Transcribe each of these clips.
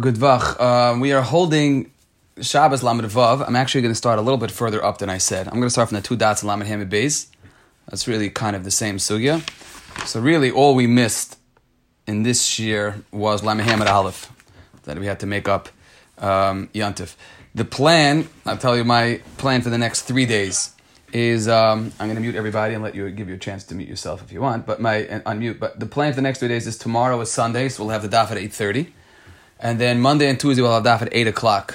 Good vach. Uh, we are holding Shabbos Lamed Vav. I'm actually going to start a little bit further up than I said. I'm going to start from the two dots in Lamed Hamid Beis. That's really kind of the same sugya. So really, all we missed in this year was Lamed Hamid Aleph that we had to make up um, Yantif. The plan, I'll tell you my plan for the next three days is um, I'm going to mute everybody and let you give you a chance to mute yourself if you want, but my unmute. But the plan for the next three days is tomorrow is Sunday, so we'll have the daf at eight thirty. And then Monday and Tuesday we'll have daf at 8 o'clock.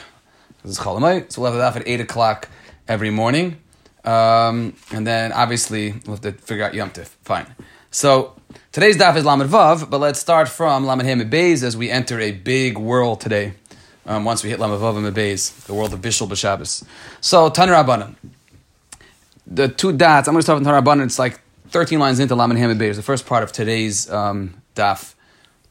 This is Cholamay, so we'll have daf at 8 o'clock every morning. Um, and then obviously we'll have to figure out Yom Tif. Fine. So today's daf is Lamed Vav, but let's start from Lamed Hem Beis as we enter a big world today. Um, once we hit Lamed Vav and Beis, the world of Bishul B'Shabbos. So Tanur Rabbanan. The two dots, I'm going to start with Tanur Rabbanan. It's like 13 lines into Lamed Hem Beis, the first part of today's um, daf.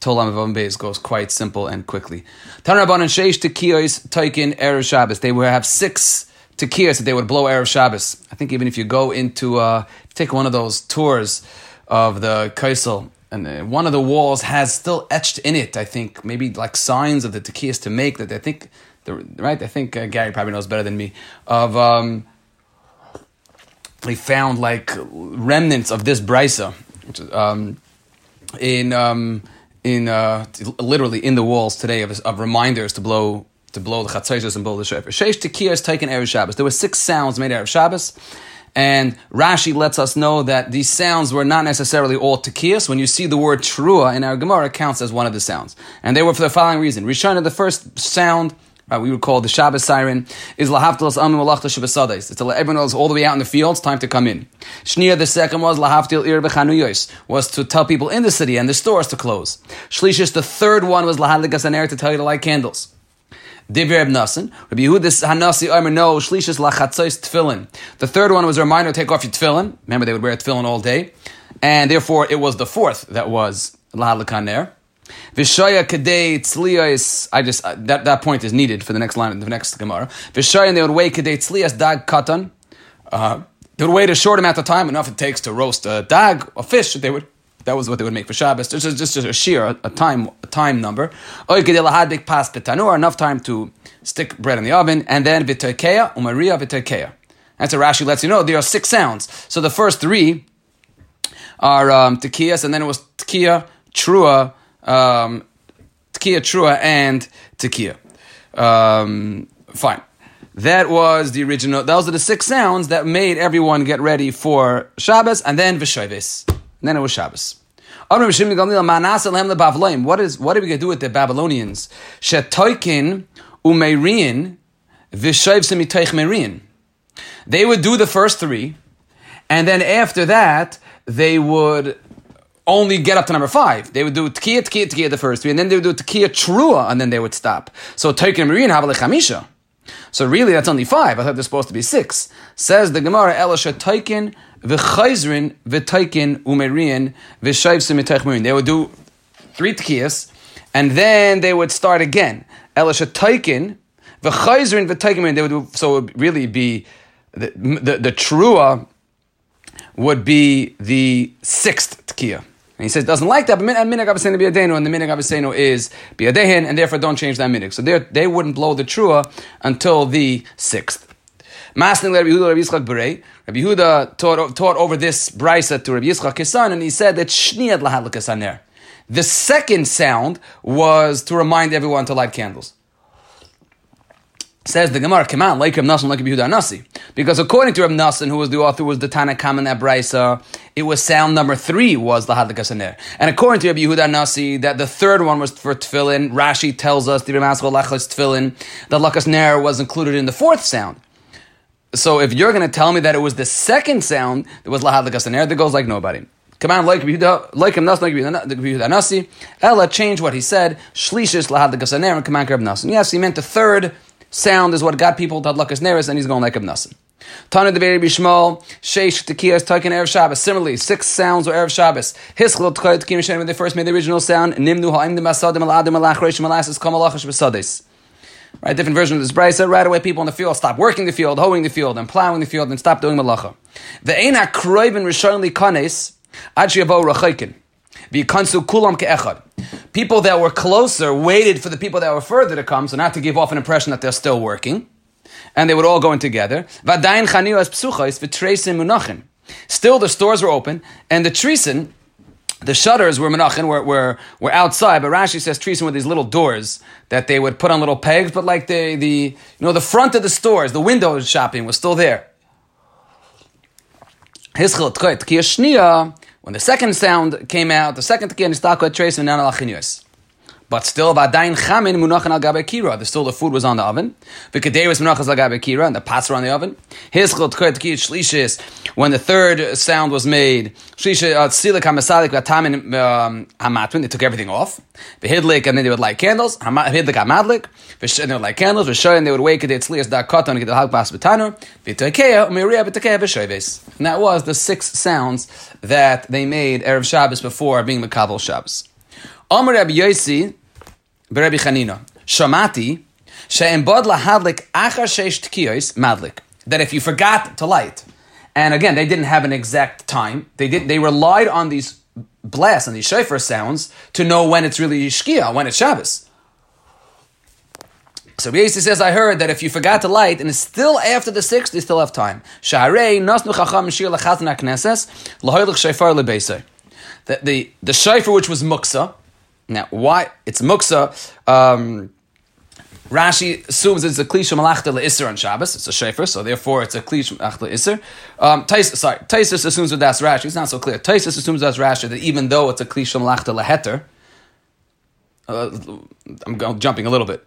Tolam of Beis goes quite simple and quickly. Tanraban and Sheish Tekiyos Taikin Erev Shabbos. They would have six Tekiyos that they would blow Erev Shabbos. I think even if you go into, uh, take one of those tours of the Kaisel, and uh, one of the walls has still etched in it, I think, maybe like signs of the Tekiyos to make that I think, right? I think uh, Gary probably knows better than me, of, um, they found like remnants of this brisa, which um, in, um, in uh, literally in the walls today of, of reminders to blow to blow the chatzaisos and blow the shofar. Sheish tekiyas taken erev Shabbos. There were six sounds made erev Shabbos. And Rashi lets us know that these sounds were not necessarily all tekiyas. When you see the word trua in our Gemara, it counts as one of the sounds. And they were for the following reason. Rishon, the first sound, uh, we would call the Shabbos siren, is Lahavtil Amu Malachta Shabbasadais. It's to let everyone knows all the way out in the fields, time to come in. Shnia, the second was Lahavtil Ir Bechanuyos, was to tell people in the city and the stores to close. Shlishis, the third one was Lahadlikas Aner to tell you to light candles. Divir Reb Nassim. Rabbi Yehuda Hanasi Omer no Shlishis Lachatzos Tefillin. The third one was a reminder to take off your tefillin. Remember, they would wear tefillin all day, and therefore it was the fourth that was Lahadlikaner. Vishaya kadei tzliyas. I just uh, that that point is needed for the next line of the next Gemara. Vishaya and they would wait kadei dag katan. Uh, they would wait a short amount of time, enough it takes to roast a dag, a fish. They would. That was what they would make for Shabbos. Just, just, just a shear, a, time, a time number. Oy kadei lahadik pas betanur. Enough time to stick bread in the oven, and then v'terkeya umaria v'terkeya. That's a Rashi lets you know there are six sounds. So the first three are um, tekiyas, and then it was tekiya, trua, um, Tekiya Trua and Tekiya. Um, fine. That was the original. Those are the six sounds that made everyone get ready for Shabbos, and then Vishovis. And then it was Shabbos. What is what are we to do with the Babylonians? They would do the first three, and then after that they would only get up to number five. They would do tkiya, tkiya, tkiya the first three, and then they would do tkiya trua, and then they would stop. So Taikin and Marine have chamisha. So really, that's only five. I thought there's supposed to be six. Says the Gemara, Elisha Taikin v'chayzrin v'taikin umerin v'shayvsim v'taichmerin. They would do three tkiyas, and then they would start again. Elisha Taikin v'chayzrin v'taikin They would do, so it would really be the, the, the trua would be the sixth tkiyah. And he says doesn't like that, but minig and the minig avasenu is biyadehen, and therefore don't change that minig. So they wouldn't blow the trua until the sixth. Masning Rabbi Yehuda Rabbi Yitzchak. Rabbi taught, taught over this brisa to Rabbi Yitzchak his son, and he said that shniyad lahadlikasaner. The second sound was to remind everyone to light candles. Says the Gemara, on, like Reb Nassim, like Yehuda Nasi. Because according to Reb Nassim, who was the author, was the Tana Kam in that brisa, it was sound number three was the Hadlikas And according to Reb Yehuda Nasi, that the third one was for Tefillin. Rashi tells us, the Remaskal Lachas Tefillin, that Lakas Ner was included in the fourth sound. So if you're going to tell me that it was the second sound that was Lahadlikas that goes like nobody. Come on, like like him Nas, like Yehuda Nasi. Ella changed what he said. Shlishis lahad Lahadlikas and come on. Yes, he meant the third sound is what got people to Hadlakas Neris, and he's going like a Nassim. Tana de Beri Bishmol, Sheish Tekiyas Takin Erev Shabbos. Similarly, six sounds were Erev Shabbos. Hischel Tkayot Tekim Shem when they first made the original sound. Nimnu Ha'im de Masadim Aladim Alach Reish Malasis Kamalachash Besades. Right, different version of this brisa. Right away, people in the field stop working the field, hoeing the field, and plowing the field, and stop doing malacha. The Eina Kroivin Rishon Li Kanes Ad Shiyavo Rachaykin. V'yikansu kulam ke'echad. People that were closer waited for the people that were further to come, so not to give off an impression that they're still working. And they would all go in together. V'adayin chaniyos psuchos v'treisim munachim. Still, the stores were open, and the treason, the shutters were menachin, were, were, were outside, but Rashi says treason were these little doors that they would put on little pegs, but like the, the you know, the front of the stores, the window shopping was still there. When the second sound came out, the second tkiya nistakot trace and nan but still, v'adayin chamin munachan al gabe kira. Still, the food was on the oven. V'kaderis munachas al gabe and the pots were on the oven. His chot shlishis. When the third sound was made, shlisha uh, tzilik hamasalik v'atamin um, hamatwin. They took everything off. V'hidlik, and then they would light candles. V'hidlik hamadlik. And they would light candles. V'shoy, and they would wake it. Tzlias da koton get the b'tanu. V'tekeya umiria b'tekeya b'shoyves. And that was the six sounds that they made erev Shabbos before being mekabel Shabbos. Amr Rabbi Yosi, Rabbi Chanina, Shamati, she'embod lahadlik achar sheish tkiyos madlik. That if you forgot to light, and again, they didn't have an exact time. They did. They relied on these blasts and these shofar sounds to know when it's really Shkia, when it's Shabbos. So Yesi says, I heard that if you forgot to light and it's still after the sixth, you still have time. The, the, the shofar which was muksa, now, why? It's muksa. Um, Rashi assumes it's a klisha malachta leisser on Shabbos. It's a shefer, so therefore it's a klisha malachta leisser. Um, Tais, sorry, Taisus assumes that that's Rashi. It's not so clear. Taisus assumes that's Rashi that even though it's a klisha malachta leheter, uh, I'm jumping a little bit.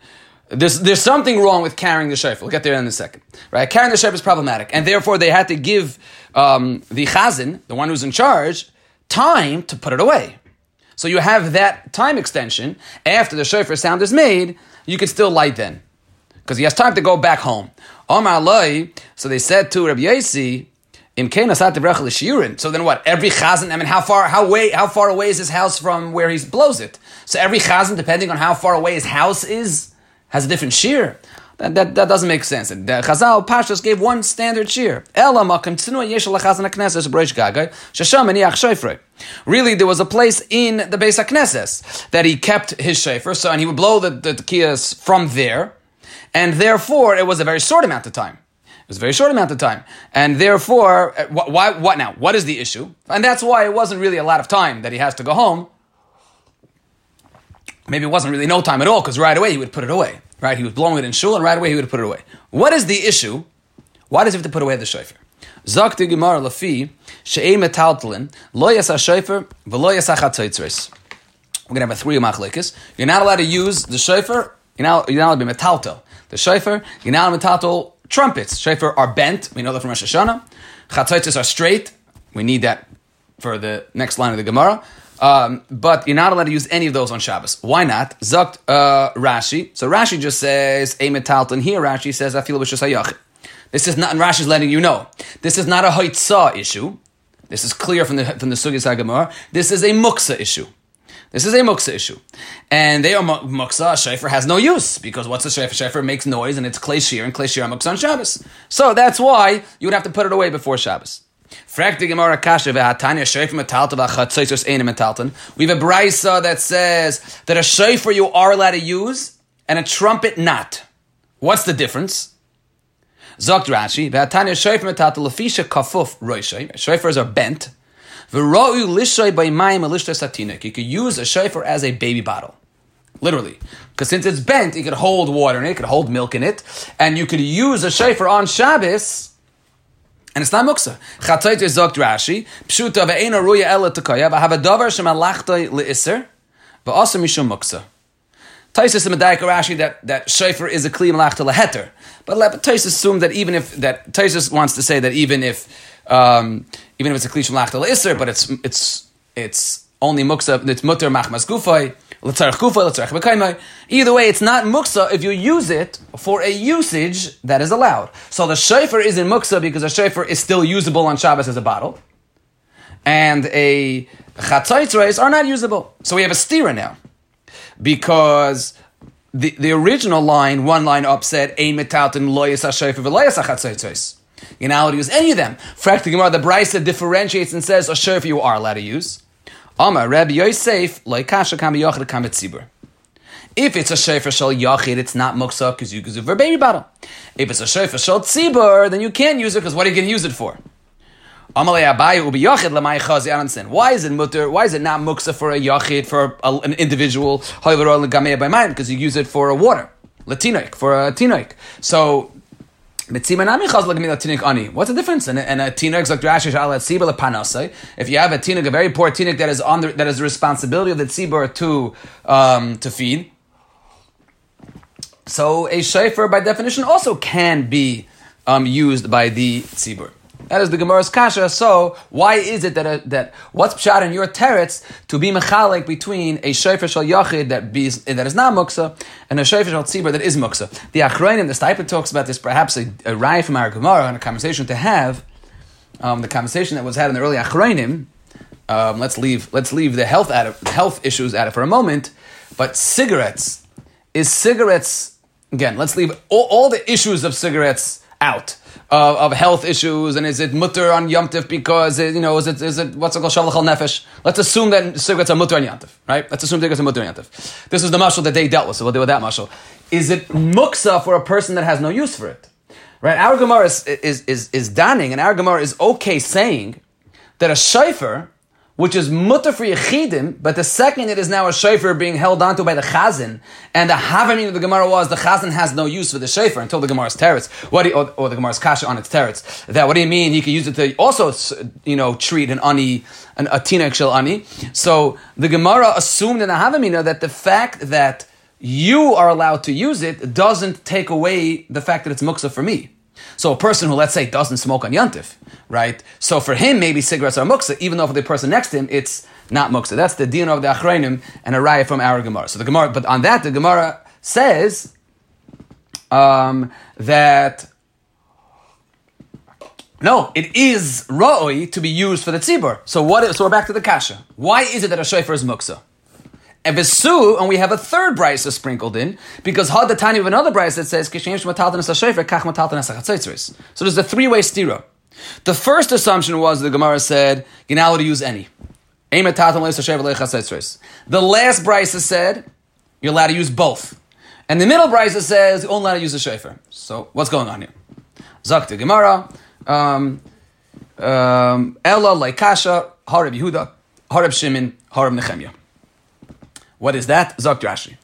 There's, there's something wrong with carrying the shofar. We'll get there in a second. Right? Carrying the shofar is problematic. And therefore, they had to give um, the chazan, the one who's in charge, time to put it away. So you have that time extension after the shofar sound is made, you can still light then. Because he has time to go back home. So they said to Rabbi Yasi, so then what? Every chazan, I mean, how far, how way, how far away is his house from where he blows it? So every chazan, depending on how far away his house is, has a different shear. That, that, that doesn't make sense. The Chazal Pashas gave one standard shear. Really, there was a place in the Beis HaKnesses that he kept his shefer, so and he would blow the, the, the from there, and therefore it was a very short amount of time. It was a very short amount of time, and therefore, uh, why? What now? What is the issue? And that's why it wasn't really a lot of time that he has to go home. Maybe it wasn't really no time at all, because right away he would put it away. Right? He was blowing it in shul, and right away he would put it away. What is the issue? Why does he have to put away the shofar? Zok Gemara lafi she'ei metaltalin lo yasa shofar v'lo yasa chatzitzres. We're gonna have a three machlekes. You're not allowed to use the shofar. You're not, you're not allowed to be metaltal. The shofar. You're not allowed to metaltal trumpets. Shofar are bent. We know that from Rosh Hashanah. Chatzitzres are straight. We need that for the next line of the Gemara. Um, but you're not allowed to use any of those on Shabbos. Why not? Zakt uh, Rashi. So Rashi just says a metalton. Here Rashi says I feel a bishus hayach. This is not. And Rashi's letting you know this is not a haitzah issue. This is clear from the from the Sugis Hagamar. This is a muksa issue. This is a muksa issue, and they are muksa. Shefer has no use because what's a shefer? Shefer makes noise and it's shir and shir muksa on Shabbos. So that's why you would have to put it away before Shabbos. We have a brisa that says that a shofar you are allowed to use and a trumpet not. What's the difference? Zogt Rashi, v'atanya shofar metatal lefisha bent. Lishay by. You could use a shofar as a baby bottle. Literally. Because since it's bent, it could hold water in it, it could hold milk in it, and you could use a shofar on Shabbos and it's not muksa. Chatzait is zokt Rashi. Pshuta ve'ena ruya ela tekaya. V'hava davar shemalachta le'iser. V'asa mishum muksa. Taisus and Medayik Rashi that, that shofar is a kli malachta leheter. But Taisus assumed that even if, that Taisus wants to say that even if, um, even if it's a kli malachta le'iser, but it's, it's, it's only muksa, it's mutter machmas gufay, Either way, it's not muksa if you use it for a usage that is allowed. So the shofar is in muksa because a shofar is still usable on Shabbos as a bottle. And a chatzaitzreis are not usable. So we have a stira now. Because the, the original line, one line up said, Ein metalton loyas ha-shofar v'loyas ha-chatzaitzreis. You're not allowed to use any of them. Frak the Brisa differentiates and says, a shofar you are allowed to use. Amar Rabbi Yosef loikasha. If it's a shayfer shal yachid, it's not muksa because you use it for a baby bottle. If it's a shayfer shal tzibur, then you can't use it because what are you going to use it for? Why is it mutter? Why is it not muksa for a yachid for a, an individual? Because you use it for a water, latinoik for a tinoik. So What's the difference? And, and a Sibur If you have a tinik, a very poor tinik that is on the, that is the responsibility of the tzibur to um, to feed. So a shayfer, by definition, also can be um, used by the tzibur. That is the Gemara's kasha. So why is it that a, that what's pshat in your teretz to be mechalik between a shayfer shal yachid that be that is not muksa and a shayfer shal tzibur that is muksa? The Achrayim, the Stipend talks about this. Perhaps a, a rye from our Gemara and a conversation to have. Um, the conversation that was had in the early Achrayim. Um, let's leave let's leave the health out of, health issues out of for a moment. But cigarettes is cigarettes again. Let's leave all, all the issues of cigarettes out of, of health issues, and is it mutter on yomtiv because it, you know is it is it what's it called shalachal nefesh? Let's assume that cigarettes are mutter on yomtiv, right? Let's assume cigarettes are mutter on yomtiv. This is the mashal that they dealt with, so we'll deal with that mashal. Is it muksa for a person that has no use for it? Right? Our Gemara is is is, is danning, and our Gemara is okay saying that a shayfer which is mutter for yechidim, but the second it is now a shofar being held onto by the chazan, and the havamin of the Gemara was the chazan has no use for the shofar until the Gemara's teretz, what you, or, or, the Gemara's kasha on its teretz. That what do you mean? He could use it to also you know treat an ani, an atina shel ani. So the Gemara assumed in the havamina that the fact that you are allowed to use it doesn't take away the fact that it's muksa for me. So a person who, let's say, doesn't smoke on Yantif, right? So for him, maybe cigarettes are muksa, even though for the person next to him, it's not muksa. That's the din of the Achrayim and a raya from our Gemara. So the Gemara, but on that, the Gemara says um, that no, it is ra'oi to be used for the tzibur. So what? Is, so we're back to the kasha. Why is it that a shofar is muksa? Evesu, and we have a third brisa sprinkled in because had the tiny of another brisa that says So there's a three-way stira. The first assumption was the Gemara said you're not allowed to use any. The last brisa said you're allowed to use both, and the middle brisa says you're only allowed to use the shofar. So what's going on here? Zakta Gemara, um, um, Ella Laikasha, Harib Yehuda, Harib Shimon, Harib Nechemia. What is that? Zok Rashi.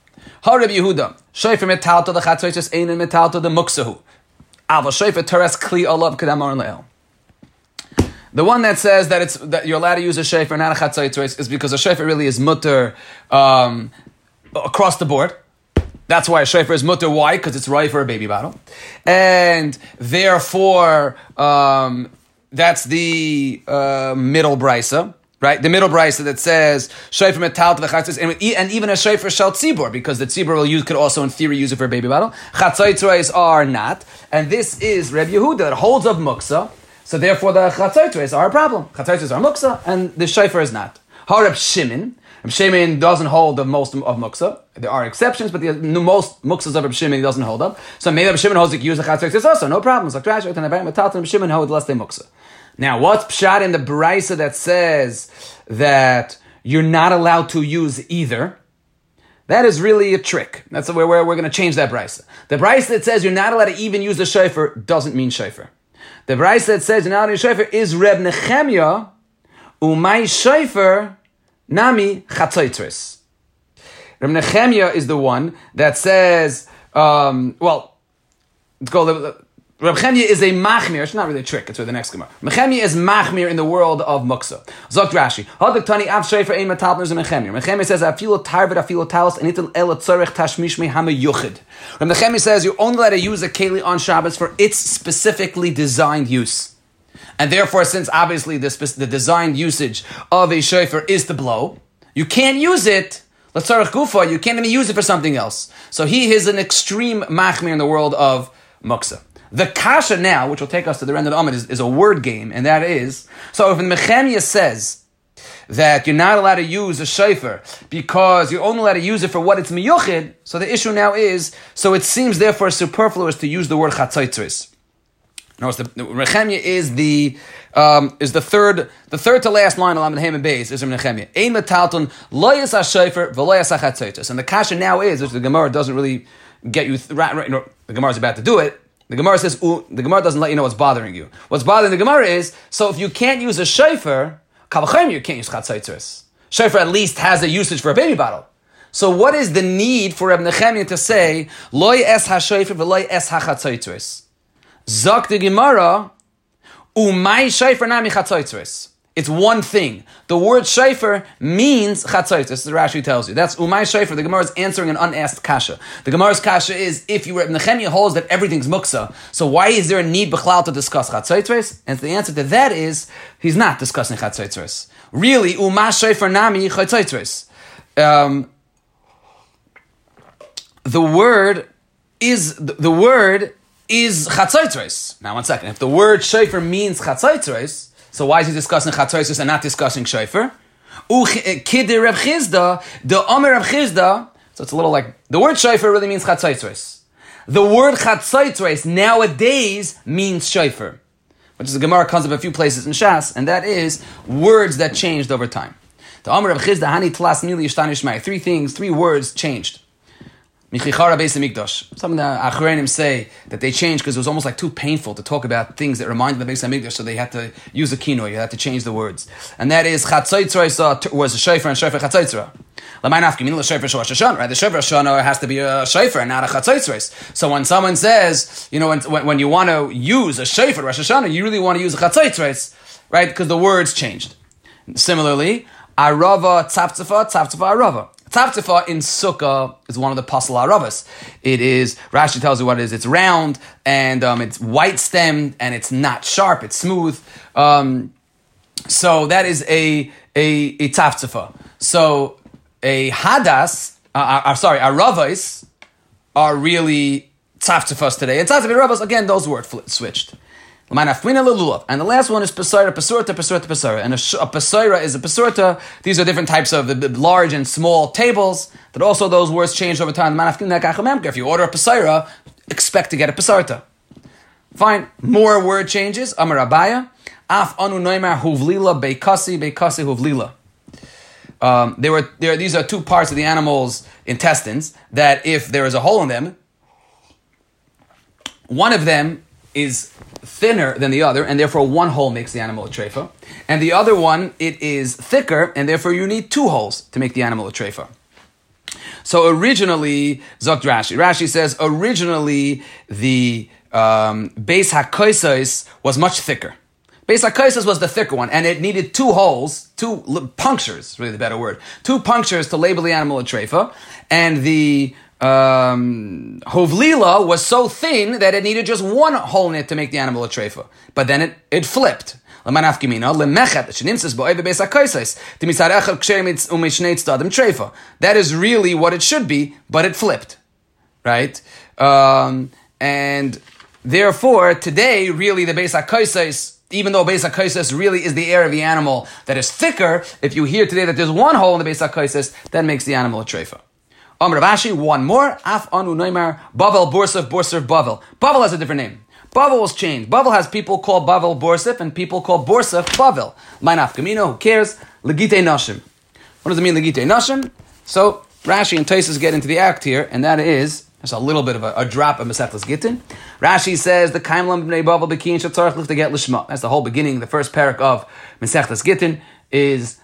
Harib Yehuda. Shayfer metalto the chatzaitis ein metalto the muksahu. Ava shayfer teres kli olav kedamar le'el. The one that says that it's that you're allowed to use a shayfer not a chatzaitis is because a shayfer really is mutter um, across the board. That's why a shayfer is mutter. Why? Because it's right for a baby bottle, and therefore um, that's the uh, middle brisa. Right, the middle brisa that says shayfer metal to the chatzos, and, even a shayfer shel tzibur, because the tzibur will use could also in theory use it for a baby bottle. Chatzaitzreis are not, and this is Reb Yehuda that holds of muksa. So therefore, the chatzaitzreis are a problem. Chatzaitzreis are muksa, and the shayfer is not. Harab Shimon. Reb Shimon doesn't hold of most of muksa. There are exceptions, but the most muksas of Reb Shimon he doesn't hold of. So maybe Reb Shimon holds to use the chatzaitzreis also, no problem. It's like trash. And Reb Shimon hold less than muksa. Now, what's pshat in the brisa that says that you're not allowed to use either? That is really a trick. That's where we're, we're going to change that brisa. The brisa that says you're not allowed to even use the shofar doesn't mean shofar. The brisa that says you're not allowed to use shofar is Reb Nechemia, umay shofar nami chatzoitris. Reb Nechemia is the one that says, um, well, let's go. Reb Chemia is a machmir. It's not really a trick. It's for the next gemara. Nechemia is machmir in the world of muksa. Zok Rashi. Hadak tani av shayfer ein matal b'nez mechemia. Nechemia says afilo tarvet afilo talos and itel el tzorech tashmish me hama yuchid. Reb Nechemia says you only let to use a keli on Shabbos for its specifically designed use. And therefore, since obviously the, the designed usage of a shofar is to blow, you can't use it. Latzarech gufa, you can't even use it for something else. So he is an extreme machmir in the world of muksa. The kasha now, which will take us to the end of the Amid, is, is, a word game, and that is so if Nechemia says that you're not allowed to use a shofar because you're only allowed to use it for what it's miyuchid, so the issue now is so it seems therefore superfluous to use the word chatzoitzris. Notice the Nechemia is the um, is the third the third to last line of Lamed Beis is Nechemia. Ein metalton lo yas hashofer v'lo yas And the kasha now is, which the Gemara doesn't really get you. Th- right, right, no, the Gemara is about to do it. The Gemara says the Gemara doesn't let you know what's bothering you. What's bothering the Gemara is so if you can't use a shofar, kavachayim you can't use chatzaitzis. Shofar at least has a usage for a baby bottle. So what is the need for Reb Nechemia to say loy es hashayfer v'loy es hachatzaitzis? Zok the Gemara umay shayfer nami chatzaitzis. It's one thing. The word shayfer means chatzaitis. This is Rashi tells you. That's umay shayfer. The Gemara is answering an unasked kasha. The Gemara's kasha is if you were Nechemia holds that everything's muksa. So why is there a need b'chlal to discuss chatzaitis? And the answer to that is he's not discussing chatzaitis. Really, umay shayfer nami chatzaitis. Um, the word is the word is chatzaitis. Now one second. If the word shayfer means chatzaitis so why is he discussing Chatzaisis and not discussing Shofar? Eh, Kid Reb Chisda, the Omer Reb Chisda, so it's a little like, the word Shofar really means Chatzaisis. The word Chatzaisis nowadays means Shofar, which is a Gemara comes up a few places in Shas, and that is words that changed over time. The Omer Reb Chisda, Hani Tlas Nili Three things, three words changed. Michichara Beis Hamikdash. Some of the Achrenim say that they changed because it was almost like too painful to talk about things that reminded them of Beis so they had to use a kino. You had to change the words, and that is Chatzoitzra was a shofar and shofar Chatzoitzra. Right, the shofar Shana has to be a shofar and not a chatzoitzres. So when someone says, you know, when, when you want to use a shofar Rosh Hashanah, you really want to use a chatzoitzres, right? Because the words changed. Similarly, arava tzaptzafa tzaptzafa arava. Tzavtifa in Sukkah is one of the Pasal Aravas. It is, Rashi tells you what it is. It's round and um, it's white stemmed and it's not sharp, it's smooth. Um, so that is a, a, a Tzavtifa. So a Hadas, uh, uh, uh sorry, are really Tzavtifas today. And Tzavtifa Aravas, again, those words switched. And the last one is Pesora, Pesurta, Pesurta, Pesora. And a, a Pesora is a Pesurta. These are different types of large and small tables, that also those words change over time. If you order a Pesora, expect to get a Pesarta. Fine. More word changes. Amar Abaye. Af anu noimar huvlila beikasi beikasi huvlila. Um, there were there. These are two parts of the animal's intestines that, if there is a hole in them, one of them is thinner than the other, and therefore one hole makes the animal a treifa, and the other one it is thicker, and therefore you need two holes to make the animal a treifa. So originally, Zok Rashi, Rashi says originally the um, base hakoisais was much thicker. Base hakoisais was the thicker one, and it needed two holes, two punctures, really the better word, two punctures to label the animal a treifa, and the um, Hovlila was so thin that it needed just one hole in it to make the animal a treifa. But then it, it flipped. That is really what it should be, but it flipped. Right? Um, and therefore, today, really, the Beis HaKoisais, even though Beis HaKoisais really is the air of the animal that is thicker, if you hear today that there's one hole in the Beis HaKoisais, that makes the animal a treifa. Amr Rav Ashi, one more. Af anu neymar Bavel Borsif Borsif Bavel. Bavel has a different name. Bavel was changed. Bavel has people called Bavel Borsif and people called Borsef Bavel. Mine Camino, who cares? Legite Nashim. What does it mean, Legite Nashim? So Rashi and Taisus get into the act here, and that is just a little bit of a, a drop of Masechtas Gittin. Rashi says the Kaimlam b'nei Bavel b'kin shatzarach to get lishma. That's the whole beginning, the first parak of Masechtas Gittin is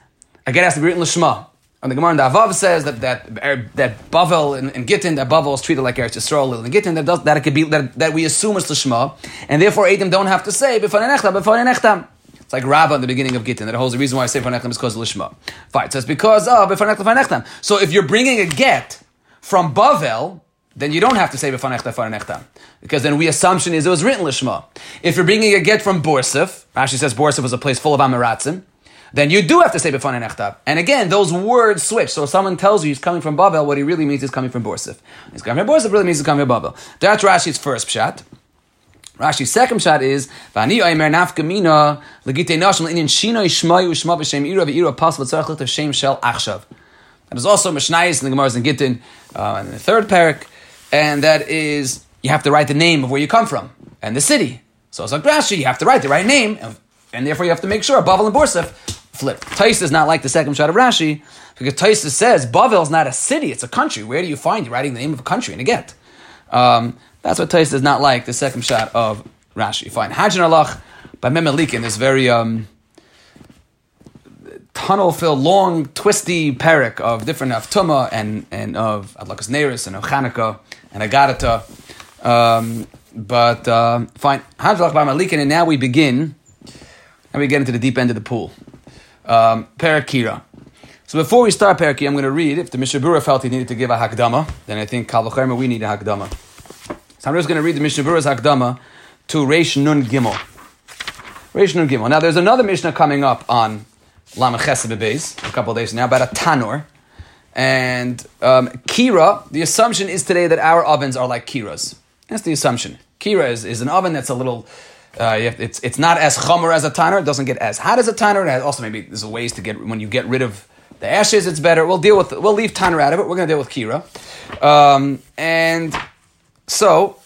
a get has to be written lishma. And the Gemara in the Avav says that that er, that Bavel and, and Gittin, that Bavel is treated like Eretz Yisrael and Gittin, that does, that it could be that, that we assume is Lishma, and therefore Adam don't have to say B'fanei Nechtam, It's like Rabbah in the beginning of Gittin that holds the reason why I say before B'fanei is because of Lishma. Fine, so it's because of B'fanei Nechtam. So if you're bringing a get from Bavel, then you don't have to say before B'fanei because then we assumption is it was written Lishma. If you're bringing a get from Borsif, Rashi says Borsif was a place full of Amiratzim then you do have to say b'fanei nechtav. And again, those words switch. So if someone tells you he's coming from Babel, what he really means is coming from Borsif. He's coming from Borsif really means he's coming from Babel. That's Rashi's first pshat. Rashi's second shot is Vani Oimer Nafkamina Legite Nashim Inin Shino Ishmayu Ishma B'Shem Ira V'Ira Pas V'Tzarech Lich Shem Shel Achshav. That is also Mishnayis in the Gemara's in Gittin uh, and the third parak, and that is you have to write the name of where you come from and the city. So it's like Rashi, you have to write the right name, and, and therefore you have to make sure Bavel and Borsef flip. Tais is not like the second shot of Rashi, because Tais says Bavel is not a city, it's a country. Where do you find you writing the name of a country in a get? Um, that's what Tais is not like the second shot of Rashi. Fine. Hajjan Alach by Memelik in this very um, tunnel filled, long, twisty parak of different Aftuma and, and of Adlakas Neris and of Chanukah and Agadata. Um, but uh, fine. Hajlach by Malikin, and now we begin, and we get into the deep end of the pool. Um. So before we start Parakira, I'm going to read. If the Mishnah Berurah felt he needed to give a Hakdama, then I think Kalvacherma, we need a Hakdama. So I'm just going to read the Mishnah Berurah's Hakdama to Reish Nun Gimel. Reish Nun Gimel. Now there's another Mishnah coming up on Lama a couple days now about a Tanur. And um, Kira, the assumption is today that our ovens are like Kiras. That's the assumption. Kira is, is an oven that's a little, uh, it's, it's not as chomer as a tanner. It doesn't get as hot as a tanner. And also maybe there's ways to get, when you get rid of the ashes, it's better. We'll deal with, we'll leave tanner out of it. We're going to deal with Kira. Um, and so,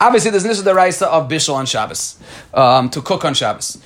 obviously there's this is the raisa of Bishul on Shabbos, um, to cook on Shabbos.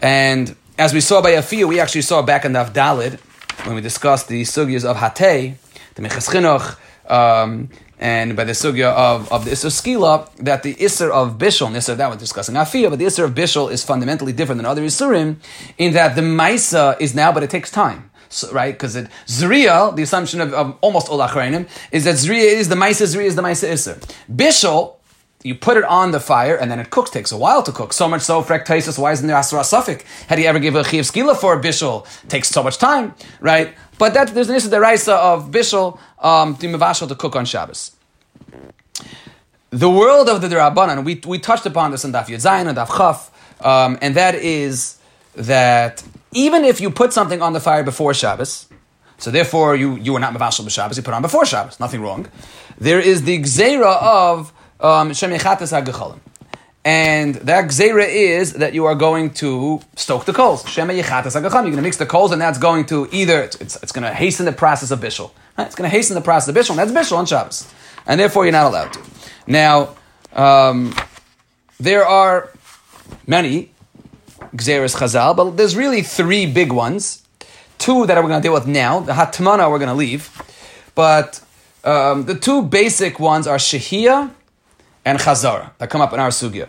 And as we saw by Afia, we actually saw back in the Dalid, when we discussed the sugyas of Hatei, the Meches Chinuch, um, and by the sugya of, of the Isser Skila, that the Isser of Bishul, and Isser that we're discussing Afia, but the Isser of Bishul is fundamentally different than other Isurim, in that the Maisa is now, but it takes time. So, right? Because it Zriya, the assumption of, of almost all Achrayim, is that Zriya is the Maisa, Zriya is the Maisa Isser. Bishul, you put it on the fire and then it cooks. Takes a while to cook. So much so, Frek Taisus, why isn't there Asra Suffolk? Had he ever given a Chiv Skila for a Bishul? Takes so much time, right? But that, there's an issue, the Raisa of Bishul, um, to cook on Shabbos. The world of the Rabbanan, we, we touched upon this in Daf Yudzayin and Daf Chaf, um, and that is that even if you put something on the fire before Shabbos, so therefore you, you are not Mavashal b'Shabbos, you put on before Shabbos, nothing wrong. There is the Gzeira of um, and that gzera is that you are going to stoke the coals. Shema yechatas You're going to mix the coals, and that's going to either it's, it's going to hasten the process of bishul. Right? It's going to hasten the process of bishul, and that's bishul on Shabbos, and therefore you're not allowed to. Now, um, there are many gzeras chazal, but there's really three big ones. Two that we're going to deal with now. The hatmana we're going to leave, but um, the two basic ones are shehiyah and chazara that come up in our sugya.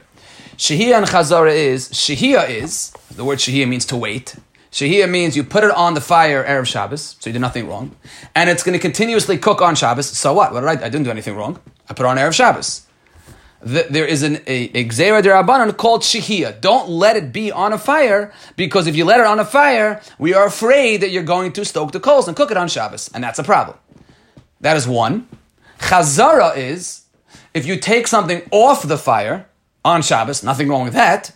Shehiyah and chazara is shehiyah is the word shehiyah means to wait. Shehiyah means you put it on the fire erev Shabbos, so you did nothing wrong, and it's going to continuously cook on Shabbos. So what? What did I? I didn't do anything wrong. I put on erev Shabbos. The, there is an a, derabanan called shehiyah. Don't let it be on a fire because if you let it on a fire, we are afraid that you're going to stoke the coals and cook it on Shabbos, and that's a problem. That is one. Chazara is if you take something off the fire on Shabbos, nothing wrong with that.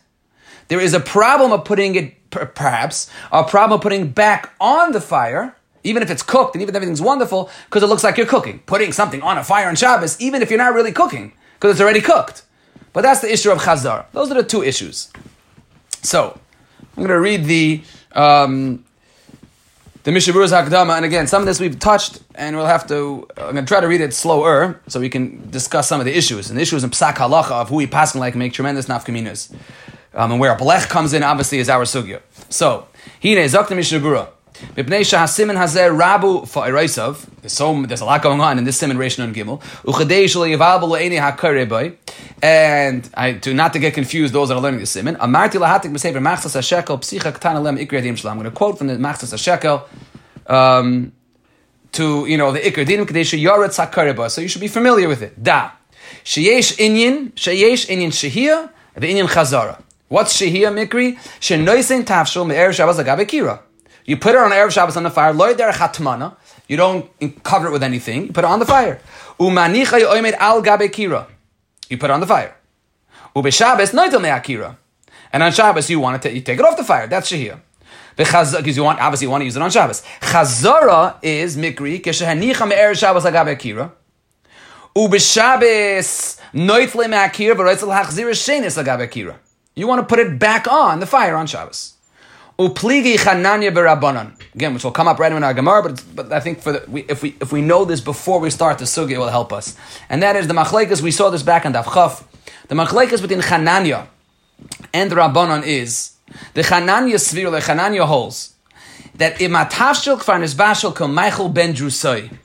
There is a problem of putting it, perhaps, a problem of putting back on the fire, even if it's cooked and even if everything's wonderful, because it looks like you're cooking. Putting something on a fire on Shabbos, even if you're not really cooking, because it's already cooked. But that's the issue of Chazar. Those are the two issues. So, I'm going to read the um, the Mishnah Berurah's Hakdama, and again, some of this we've touched, and we'll have to, I'm going to try to read it slower, so we can discuss some of the issues. And the issues in Psak Halacha of who we passing like make tremendous nafkaminas. Um, and where a Blech comes in, obviously, is our sugya. So, Hine, Zakta Mishnah Berurah. Rabu. There's so there's a lot going on in this simin Reish Nun Gimel. And I do not to get confused those that are learning the shlam. I'm going to quote from the Machatzis HaShekel. Um, to you know the ikr dinim kadesha yaretz hakareba, so you should be familiar with it. Da sheyesh inyan sheyesh inyan shehia the inyan chazara. What's shehia mikri? Shenoisen tafshul me'er shabbos agabe. You put it on Erev Shabbos on the fire. Loy der chatmana. You don't cover it with anything. You put it on the fire. Umanicha yoimed al gabe kira. You put it on the fire. Ube Shabbos noitel me'akira. And on Shabbos you want to you take it off the fire. That's shehiyah. Because you want obviously you want to use it on Shabbos. Chazara is mikri keshehanicha me'er Shabbos agabe akira. Ube Shabbos noitle me'akira v'roitzel hachzir shenis agabe akira. You want to put it back on the fire on Shabbos. Upligi chananya berabanan. Again, which will come up right in our Gemara, but, but I think for the, we, if we if we know this before we start the sugi, it will help us. And that is the machlekes. We saw this back in Daf Chaf. The machlekes between Chananya and Rabbanon is the Chananya Svir, the Chananya holds that if matavshil kfarnis bashil maichel ben Drusai,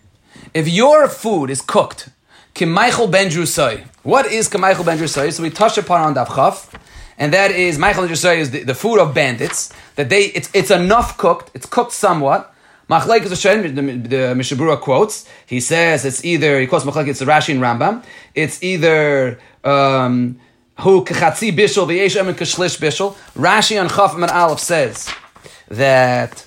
if your food is cooked, kim maichel ben Drusai. What is kim maichel ben Drusai? So we touched upon on Dav Chaf, and that is Maichel Drusai is the, the, food of bandits. That they it's it's enough cooked, it's cooked somewhat. Machlek is a the, the Mishnah Berurah quotes. He says it's either he quotes Machlek, it's Rashi and Rambam. It's either um, who kachatzi bishul v'yesh emin kashlish bishul. Rashi on Chaf and Aleph says that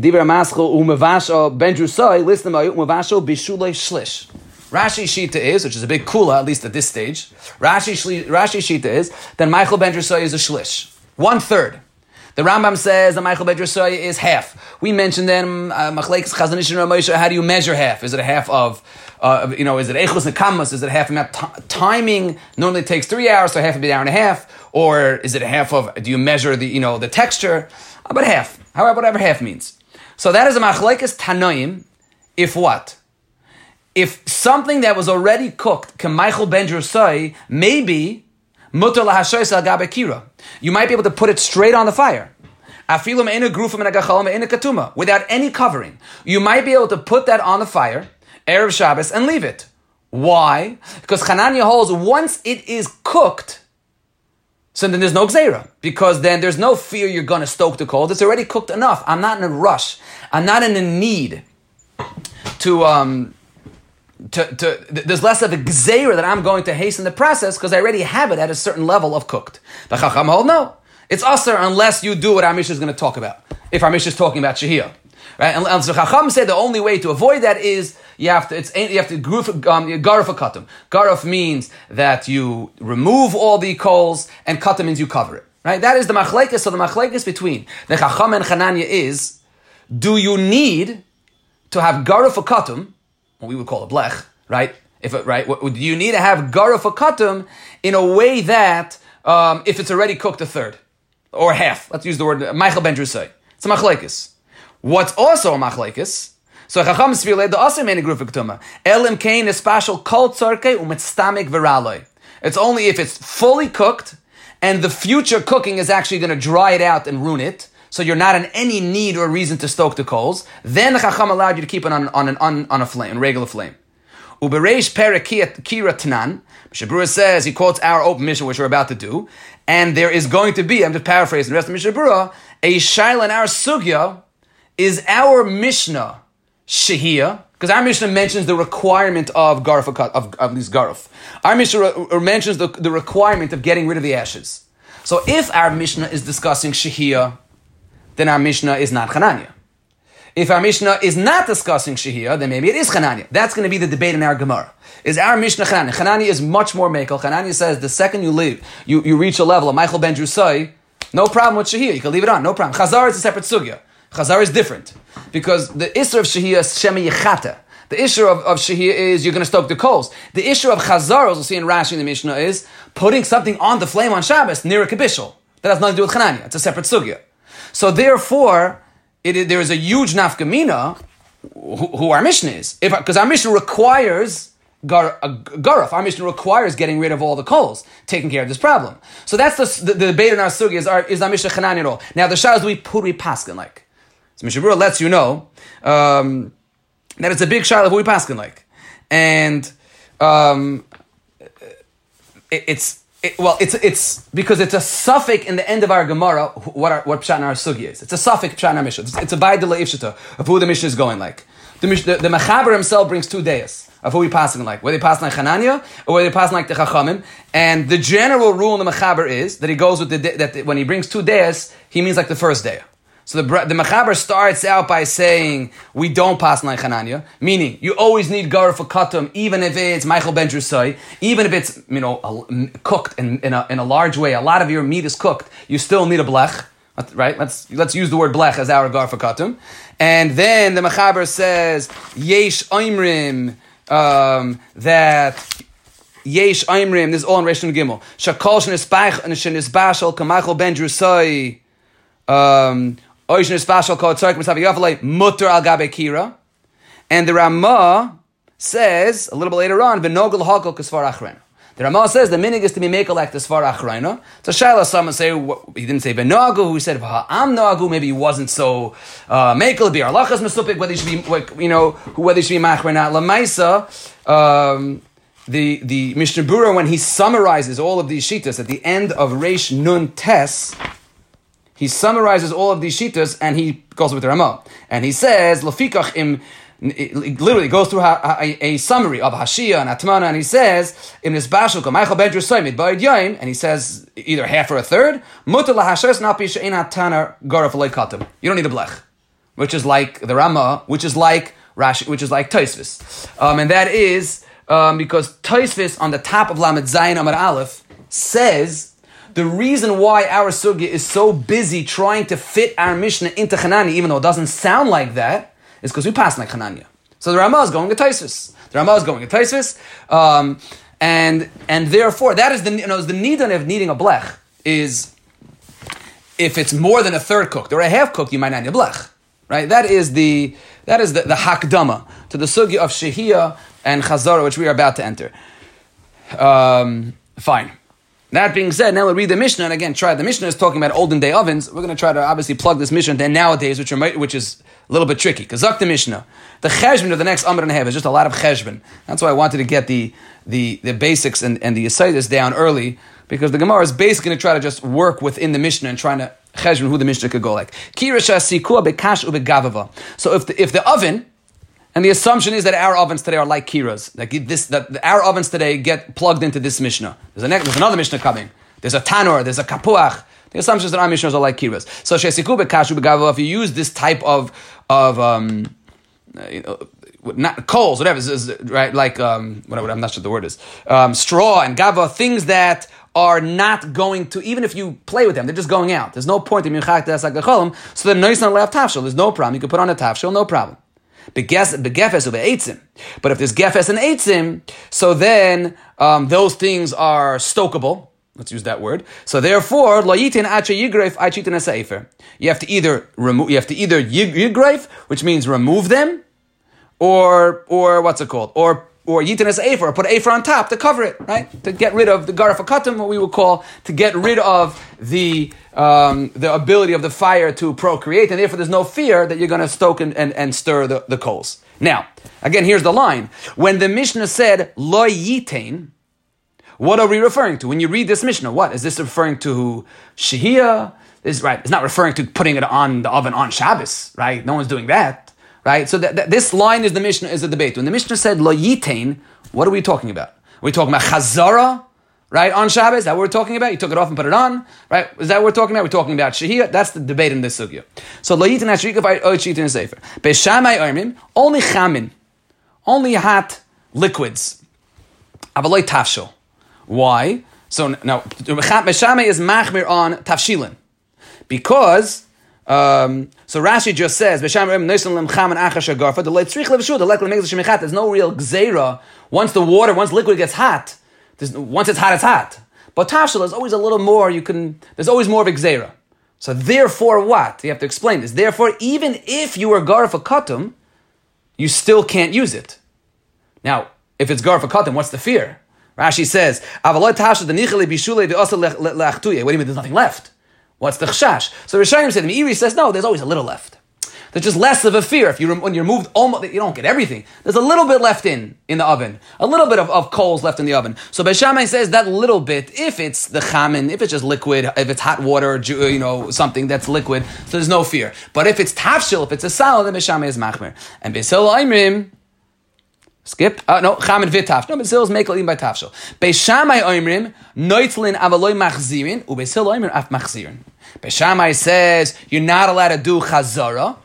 Dibra Maschel umevasho ben Drusai listen umevasho bishulei shlish. Rashi Shita is, which is a big kula, at least at this stage. Rashi, Rashi Shita is, then maichel ben Drusai is a shlish. One third. The Rambam says that maichel ben Drusai is half. We mentioned then, uh, Machlekes Chazon Ish and how do you measure half? Is it a half of, uh, you know, is it Echus and Kamas? Is it half of t- timing? Normally takes three hours, so half would be an hour and a half. Or is it a half of, do you measure the, you know, the texture? About half. However, whatever half means. So that is a machlekes tanoim. If what? If something that was already cooked, k'maichel ben drusai, maybe mutar lahashois al kira. You might be able to put it straight on the fire. Afilim in a grufim and a in a katuma without any covering. You might be able to put that on the fire erev Shabbos and leave it. Why? Because Hananya holds once it is cooked, so then there's no gzera because then there's no fear you're going to stoke the cold. It's already cooked enough. I'm not in a rush. I'm not in a need to. Um, to, to, there's less of a gzera that I'm going to hasten the process because I already have it at a certain level of cooked. The Chacham hold no. It's usher unless you do what our Mishnah is going to talk about. If our Mishnah is talking about Shahiyah. Right? And, and so Chacham said the only way to avoid that is you have to, it's, you have to gruf, um, garuf katum. Garuf means that you remove all the coals, and katum means you cover it. Right? That is the machlekes. So the machlekes between the Chacham and Chananya is, do you need to have garuf katum, we would call a blech, right? If it, right, what, do you need to have garuf katum in a way that um, if it's already cooked a third or half? Let's use the word Maichel Ben Drusay. It's a machlekes. What's also a machlekes so Chacham Sviled the also many group ktuma. Elim kain is special kol tzarke umetstamik viraloi. It's only if it's fully cooked and the future cooking is actually going to dry it out and ruin it. So you're not in any need or reason to stoke the coals. Then the Chacham allowed you to keep it on, on, an, on, on a flame, regular flame. Ubereish kira tanan. Mishnah Berurah says, he quotes our open mission, which we're about to do, and there is going to be, I'm just paraphrasing the rest of Mishnah Berurah, a shaila in our sugya is our Mishnah shehia, because our Mishnah mentions the requirement of garf of, of these garf. Our Mishnah mentions the, the requirement of getting rid of the ashes. So if our Mishnah is discussing shehia, then our Mishnah is not Chananya. If our Mishnah is not discussing Shehiyah, then maybe it is Chananya. That's going to be the debate in our Gemara. Is our Mishnah Chananya? Chananya is much more Mekel. Chananya says the second you leave, you, you reach a level of Maichel Ben Drusai, no problem with Shehiyah. You can leave it on, no problem. Chazar is a separate sugya. Chazar is different because the Isra of Shahiyah is Shema Yechata. The issue of, of Shahiyah is you're going to stoke the coals. The issue of Chazar, as we'll see in Rashi in the Mishnah, is putting something on the flame on Shabbos near a Kabishal. That has nothing to do with Chananya. It's a separate sugya. So therefore, it, there is a huge nafkamina who, who, our mission is. Because our mission requires gar, a, garaf. Our mission requires getting rid of all the coals, taking care of this problem. So that's the, the, the debate in our sugi is, our, is our at all. Now the shah is we puri paskin like. So Mishnah Berurah lets you know um, that it's a big shayla of we paskin like, and um, it, it's it, well, it's it's because it's a suffix in the end of our Gemara. What our, what pshat our sugi is? It's a suffix pshat our Mishnah. It's, it's a baydela ifshita of who the Mishnah is going like. The, the, the Mechaber himself brings two days of who we passing like. Whether they pass like Hananya or whether they pass like the Chachamim. And the general rule in the Mechaber is that he goes with the that when he brings two days, he means like the first day. So the, the Mechaber starts out by saying, we don't pass like Hananya, meaning you always need Gara for Katum, even if it's Maichel Ben Drusai, even if it's, you know, cooked in, in, a, in a large way, a lot of your meat is cooked, you still need a blech, right? Let's, let's use the word blech as our Gara for Katum. And then the Mechaber says, Yesh Oimrim, um, that Yesh Oimrim, this is all in Rishon Gimel, Shakol Shenisbashal Kamachel Ben Drusai, um, Mutter al Gabe Kira. And the Ramah says, a little bit later on, V'nogel Hakol Kasvar Achren. The Ramah says the minig is to be make like the Svar. So Shaila, someone say, he didn't say Ben Nagu, he said I'm Nagu, maybe he wasn't so uh, be Arlachas Mesupik, whether he should be, you know, whether he should be Machmer or not. Lamaisa, um, the, the Mishnah Berurah, when he summarizes all of these shitas at the end of Reish Nun Tes, he summarizes all of these shitas and he goes with the Ramah. And he says, Lafikach im it literally goes through a, a, a, summary of Hashia and Atmana, and he says in this bashul Maichel Bedru Soimid and he says either half or a third. Mutal lahashas napi she'in hatana garaf katam. You don't need a blech, which is like the Rama, which is like Rashi, which is like Taisvis, um, and that is um, because Taisvis on the top of Lamed Zayin Amar Aleph says. The reason why our sugya is so busy trying to fit our Mishnah into Hanani, even though it doesn't sound like that, is because we pass like Hananya. So the Ramah is going to Taisus. The Ramah is going to Taisus. Um, and and therefore, that is the you know, the need of needing a blech is if it's more than a third cooked or a half cooked, you might not need a blech. Right? That is the that is the, the hakdama to the sugya of shehia and chazara, which we are about to enter. Um, fine. That being said, now we'll read the Mishnah, and again, try the Mishnah is talking about olden day ovens. We're going to try to obviously plug this Mishnah into nowadays, which are which is a little bit tricky. Because the Mishnah, the cheshbon of the next Amr and half is just a lot of cheshbon. That's why I wanted to get the the, the basics and, and the Yisaitis down early, because the Gemara is basically going to try to just work within the Mishnah and trying to cheshbon who the Mishnah could go like. So if the, if the oven and the assumption is that our ovens today are like kiras. Like this, that our ovens today get plugged into this Mishnah. There's, a, there's another Mishnah coming. There's a tanur. There's a kapuach. The assumption is that our Mishnahs are like kiras. So shesiku begava. If you use this type of of um, you know, not coals, whatever, right? Like um, whatever. I'm not sure the word is. Um, straw and gava, things that are not going to, even if you play with them, they're just going out. There's no point in minchak So the noise not left tafshel. There's no problem. You can put on a tafshel, no problem. But if there's gefes and eitzim, so then um, those things are stokable. Let's use that word. So therefore. You have to either remove. You have to either yigref, which means remove them, or or what's it called, or or yitin as afer, or put afer on top to cover it, right? To get rid of the garafakatim, what we would call to get rid of the um, the ability of the fire to procreate, and therefore there's no fear that you're going to stoke and, and, and stir the, the coals. Now, again, here's the line. When the Mishnah said lo yitain, what are we referring to? When you read this Mishnah, what? Is this referring to Shehiyah? This right, it's not referring to putting it on the oven on Shabbos, right? No one's doing that. Right? So this line is the Mishnah is a debate. When the Mishnah said lo yitain, what are we talking about? Are we talking about chazara, right, on Shabbos? Is that what we're talking about? You took it off and put it on, right? Is that what we're talking about? We're talking about shahiyah. That's the debate in this sugya. So lo yitain ashrikaf oichitin is safer. Beishamai oimim, only chamin, only hot liquids. Avaloi tafshil. Why? So now, Beishamai is machmir on tafshilin. Because um, so Rashi just says, There's no real gzeira. Once the water, once liquid gets hot, once it's hot, it's hot. But tafshil is always a little more, you can, there's always more of a So therefore what? You have to explain this. Therefore, even if you are gar for katum, you still can't use it. Now, if it's gar for katum, what's the fear? Rashi says, What do you mean there's nothing left? What's the chashash? So Rishonim said, Meiri says, no, there's always a little left. There's just less of a fear. If you when you're moved, almost you don't get everything. There's a little bit left in in the oven, a little bit of, of coals left in the oven. So Beishamai says that little bit, if it's the chamin, if it's just liquid, if it's hot water, uh, you know something that's liquid, so there's no fear. But if it's tafshil, if it's a salad, then Beishamai is machmer. And Beisil Aimrim, Skip. Uh, no, chamin v'tafshil. No, Beisil is mekel by tafshil. Beishamai Aimrim, noitlin avaloi machzirin, uBeisil Aimrim af machzirin. Beishamai says you're not allowed to do chazara.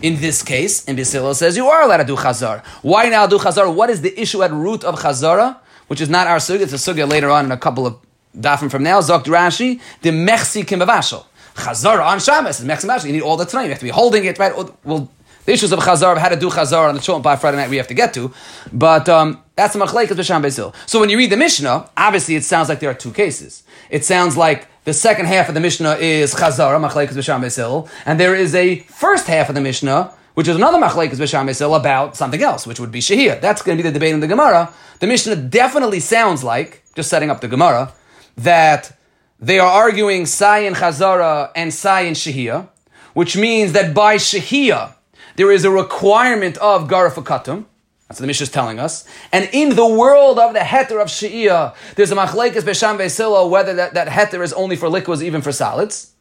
In this case, and Bisilo says you are allowed to do chazar. Why now do chazar? What is the issue at root of chazara? Which is not our sugya. It's a sugya later on in a couple of dafim from now. Zokt Rashi the mechsi kimbavashal. Chazara on Shabbos is mechsi You need all the time. You have to be holding it right. Well, the issues of chazar of how to do chazar on the Shalom by Friday night we have to get to, but um, that's the machlekes b'sham bezil. So when you read the Mishnah, obviously it sounds like there are two cases. It sounds like the second half of the Mishnah is chazara machlekes b'sham bezil, and there is a first half of the Mishnah which is another machlekes b'sham bezil about something else, which would be shahir. That's going to be the debate in the Gemara. The Mishnah definitely sounds like just setting up the Gemara, that they are arguing Sayin Chazara and Sayin Shahiyah, which means that by Shahiyah, there is a requirement of Garafakatum. That's what the Mishnah is telling us. And in the world of the heter of Shia, there's a machlekes besham vesilo whether that, that heter is only for liquids, even for solids.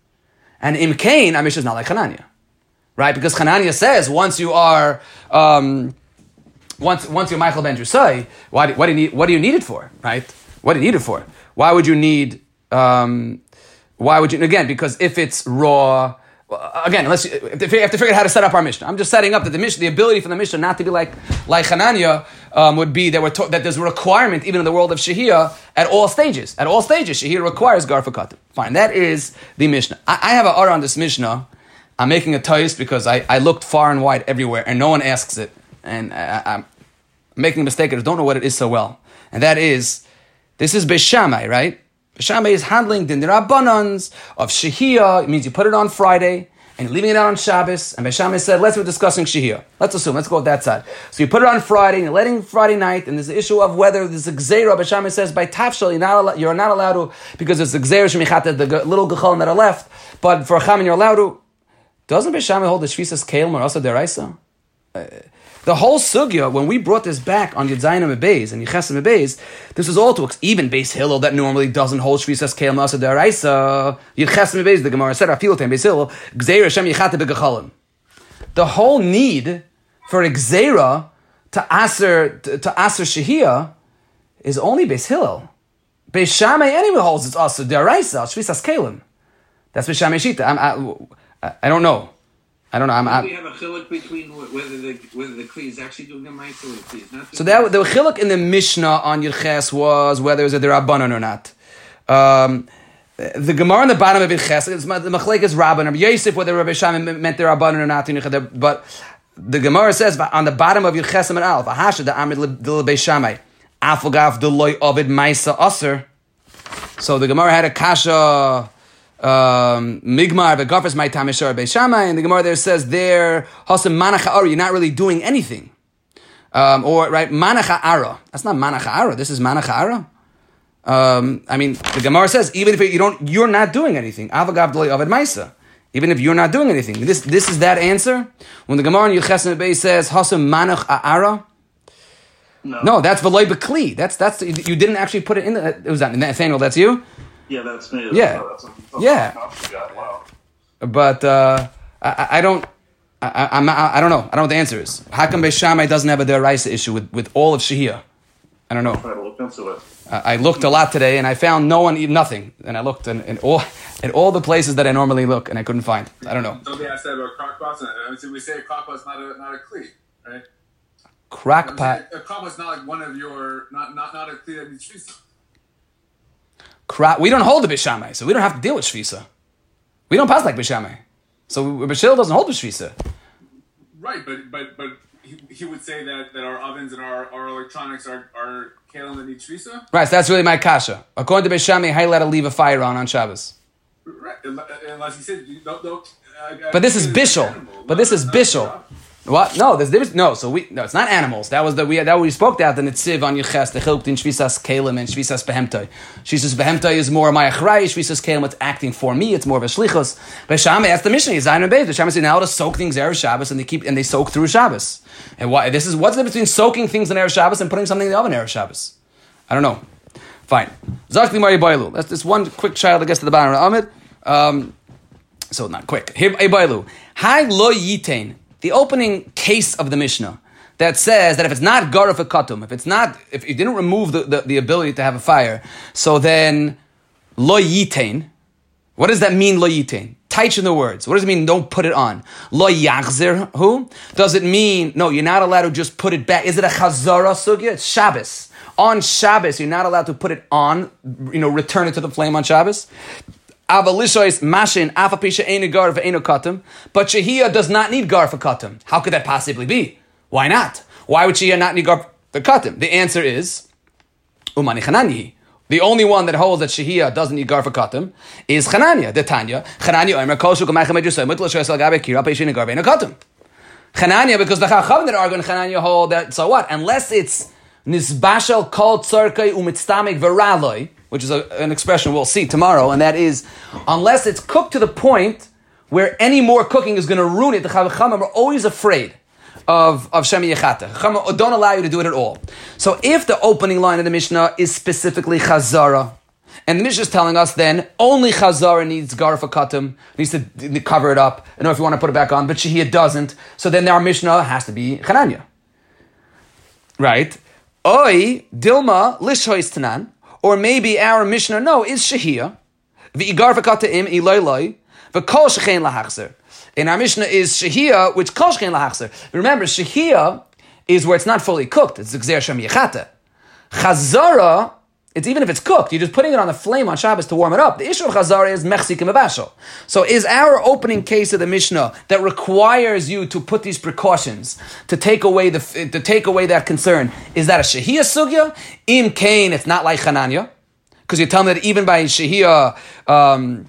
And in Cain, our Mishnah is not like Hananya. Right? Because Hananya says once you are, um, once, once you're Maichel Ben Drusai, why what, do you need, what do you need it for? Right? What do you need it for? Why would you need, um, why would you, again, because if it's raw, again, unless you, have to figure out how to set up our Mishnah. I'm just setting up that the Mishnah, the ability for the Mishnah not to be like like Hananya um, would be that we're to, that there's a requirement even in the world of Shahia at all stages. At all stages, Shahia requires Garfakatim. Fine, that is the Mishnah. I, I have an R on this Mishnah. I'm making a toast because I, I looked far and wide everywhere and no one asks it, and I, I'm making a mistake. I don't know what it is so well, and that is this is Beshamai, right? Shammai is handling the nirabbanans of Shehiyah. It means you put it on Friday and you're leaving it out on Shabbos. And Shammai said, let's be discussing Shehiyah. Let's assume, let's go with that side. So you put it on Friday and you're letting Friday night, and there's the issue of whether there's a Gzeira. Shammai says, by Tafshal, you're not, you're not allowed to, because there's a Gzeira Shemichat, the little Gechalim that are left. But for a Chamin, you're allowed to. Doesn't Shammai hold the Shvisas Kalim or also Deraisa? Uh, the whole sugya, when we brought this back on Yedzayin Beis and Yechesim Beis, this is all to even Beis Hillel that normally doesn't hold Shvisas Keil Masa Deraisa. Yechesim Beis, the Gemara said, Afil Tem Beis Hillel, Gzeira Shem Yechate Begachalim. The whole need for Gzeira to Aser to, Aser Shehia is only Beis Hillel. Beis Shammai anyway holds it's also Deraisa Shvisas Kelim. That's Beis Shammai Shita. I, I don't know. I don't know. I'm, I'm, we have a chiluk between whether the whether the kli is actually doing a ma'aser or the kli is not. So that the chiluk in the Mishnah on Yirches was whether it was a derabbanon or not. Um, the Gemara on the bottom of Yirches, the machlek is Rabban or Yosef whether Rabbi Shimon meant derabbanon or not. But the Gemara says on the bottom of Yirches and Alf, Ahasha the Amid Rabbi Shammai, Afogaf the loy ovid ma'aser aser. So the Gemara had a kasha Migmar v'gafres my tamishar beishama, and the Gemara there says there hasam manacha You're not really doing anything, um, or right manacha ara. That's not manacha ara. This is manacha ara. Um, I mean, the Gemara says even if you don't, you're not doing anything. Avagav avad maisa. Even if you're not doing anything, this this is that answer. When the Gemara in Yuches Bay says hasam manach ara. No. no, that's v'loy bekli. That's that's you didn't actually put it in. The, it was that Nathaniel. That's you. Yeah, that's me. Yeah, that's, that's yeah. Wow. But uh, I, I, don't. I, I'm, I, I don't know. I don't know what the answer is. How come Beishamai doesn't have a deraisa issue with, with all of Shahia? I don't know. I looked a lot today, and I found no one, nothing. And I looked in, in all in all the places that I normally look, and I couldn't find. I don't know. Something I said about crockpots. I mean, we say crockpot's not a not a cleat, right? Crockpot. A crockpot's not like one of your not not not a cleat that needs we don't hold the Bishamai, so we don't have to deal with Shvisa. We don't pass like Bishamai. So Bashil doesn't hold the Shvisa. Right, but but but he, he, would say that, that our ovens and our, our electronics are are kalim that need Shvisa? Right, so that's really my kasha. According to Bishamai, how you let to leave a fire on on Shabbos? Right, unless he said, uh, but this is Bishul. But this is Bishul. What? No, there's difference. No, so we no, it's not animals. That was the we that we spoke that the nitziv on yiches the chiluk in shvisas kalim and shvisas behemtoi. Shvisas behemtoi is more my achray. Shvisas kalim it's acting for me. It's more of a shlichus. Beshame asked the mission. Zayin Beis. Beshame said now to soak things erev Shabbos and they keep and they soak through Shabbos. And why? This is what's the difference between soaking things in erev Shabbos and putting something in the oven erev Shabbos? I don't know. Fine. Zakli Mari Bailu. That's this one quick child that gets to the bottom of Ahmed. Um, so not quick. Here, Bailu. Hi lo yitain the opening case of the Mishnah that says that if it's not garuf katum, if it's not, if you didn't remove the, the, the, ability to have a fire, so then lo yitain. What does that mean, lo yitain? Taich in the words. What does it mean? Don't put it on. Lo yachzir who? Does it mean no? You're not allowed to just put it back. Is it a chazara sugya? It's Shabbos. On Shabbos, you're not allowed to put it on. You know, return it to the flame on Shabbos. Avalishois mashin afapisha enu gar katum. But Shahia does not need gar for katum. How could that possibly be? Why not? Why would Shahia not need gar for katum? The answer is umani chanani. The only one that holds that Shahia doesn't need gar for katum is Chananya, the Tanya. Chananya oimer koshu kamachem edusay mutla shoyasal gabe kira gar katum. Chananya, because the Chachavim that argue in Chananya hold that, so what? Unless it's nisbashal kol tzarkai umitztamik veraloi, which is a, an expression we'll see tomorrow, and that is, unless it's cooked to the point where any more cooking is going to ruin it, the Chavacham are always afraid of, of Shemi Yechata. Chacham uh, don't allow you to do it at all. So if the opening line of the Mishnah is specifically Chazara, and the Mishnah is telling us then only Chazara needs Garfa Katim, needs to, cover it up. I know if you want to put it back on, but Shahiyah doesn't. So then our Mishnah has to be Chananya. Right? Oi, Dilma, Lishois Tanan, or maybe our Mishnah, no, is Shahiyah. V'igar v'kata'im iloiloi, v'kol shechein lahachzer. In our Mishnah is Shahiyah, which kol shechein lahachzer. Remember, Shahiyah is where it's not fully cooked. It's Gzer Shem Yechata. Chazara it's even if it's cooked, you're just putting it on the flame on Shabbos to warm it up. The issue of chazara is mechzik mevashel. So is our opening case of the Mishnah that requires you to put these precautions to take away the to take away that concern? Is that a shahiyah sugya? Im kain, it's not like chananya, because you're telling me that even by shahiyah, um,